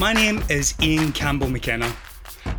My name is Ian Campbell McKenna,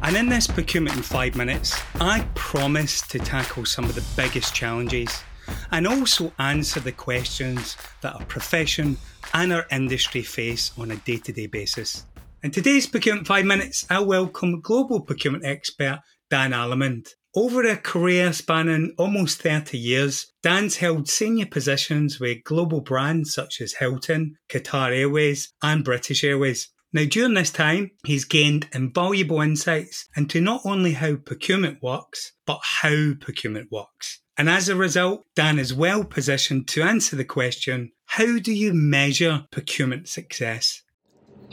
and in this Procurement in 5 Minutes, I promise to tackle some of the biggest challenges and also answer the questions that our profession and our industry face on a day to day basis. In today's Procurement 5 Minutes, I welcome global procurement expert Dan Allemand. Over a career spanning almost 30 years, Dan's held senior positions with global brands such as Hilton, Qatar Airways, and British Airways. Now, during this time, he's gained invaluable insights into not only how procurement works, but how procurement works. And as a result, Dan is well positioned to answer the question how do you measure procurement success?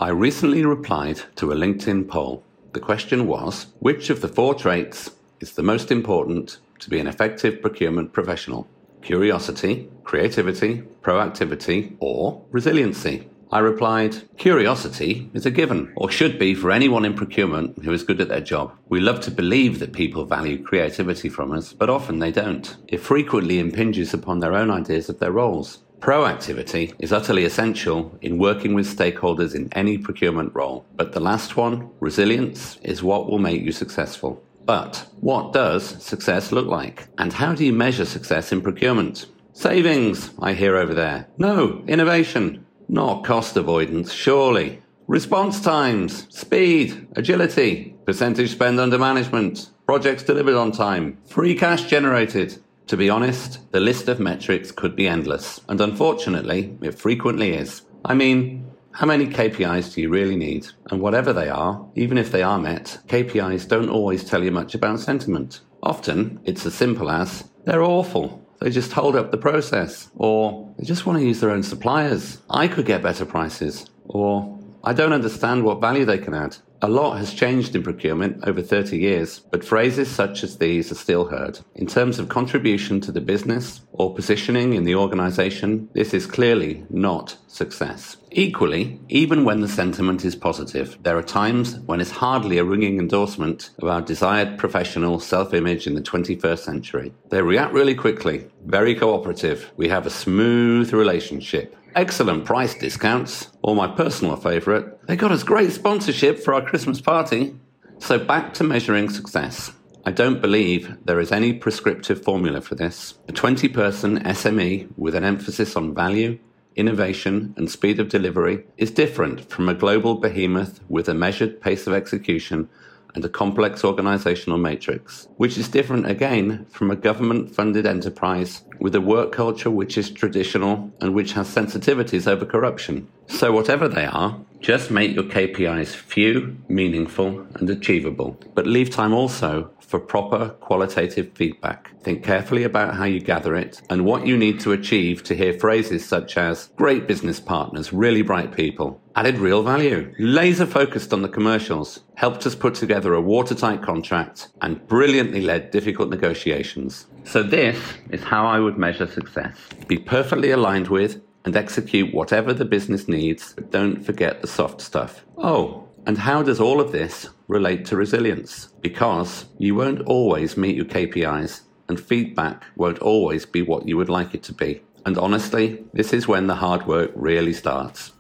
I recently replied to a LinkedIn poll. The question was which of the four traits is the most important to be an effective procurement professional? Curiosity, creativity, proactivity, or resiliency? I replied, Curiosity is a given, or should be for anyone in procurement who is good at their job. We love to believe that people value creativity from us, but often they don't. It frequently impinges upon their own ideas of their roles. Proactivity is utterly essential in working with stakeholders in any procurement role, but the last one, resilience, is what will make you successful. But what does success look like? And how do you measure success in procurement? Savings, I hear over there. No, innovation. Not cost avoidance, surely. Response times, speed, agility, percentage spend under management, projects delivered on time, free cash generated. To be honest, the list of metrics could be endless, and unfortunately, it frequently is. I mean, how many KPIs do you really need? And whatever they are, even if they are met, KPIs don't always tell you much about sentiment. Often, it's as simple as, they're awful, they just hold up the process, or they just want to use their own suppliers. I could get better prices, or I don't understand what value they can add. A lot has changed in procurement over 30 years, but phrases such as these are still heard. In terms of contribution to the business or positioning in the organization, this is clearly not success. Equally, even when the sentiment is positive, there are times when it's hardly a ringing endorsement of our desired professional self image in the 21st century. They react really quickly, very cooperative. We have a smooth relationship excellent price discounts, or my personal favourite, they got us great sponsorship for our Christmas party. So back to measuring success. I don't believe there is any prescriptive formula for this. A 20 person SME with an emphasis on value, innovation, and speed of delivery is different from a global behemoth with a measured pace of execution and a complex organizational matrix, which is different again from a government funded enterprise with a work culture which is traditional and which has sensitivities over corruption. So, whatever they are, just make your KPIs few, meaningful, and achievable, but leave time also for proper qualitative feedback. Think carefully about how you gather it and what you need to achieve to hear phrases such as great business partners, really bright people, added real value, laser focused on the commercials, helped us put together a watertight contract, and brilliantly led difficult negotiations. So, this is how I would measure success. Be perfectly aligned with and execute whatever the business needs, but don't forget the soft stuff. Oh, and how does all of this relate to resilience? Because you won't always meet your KPIs, and feedback won't always be what you would like it to be. And honestly, this is when the hard work really starts.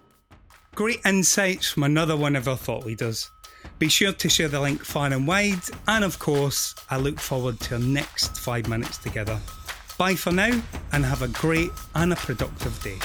Great insights from another one of our thought leaders. Be sure to share the link far and wide, and of course, I look forward to our next five minutes together. Bye for now, and have a great and a productive day.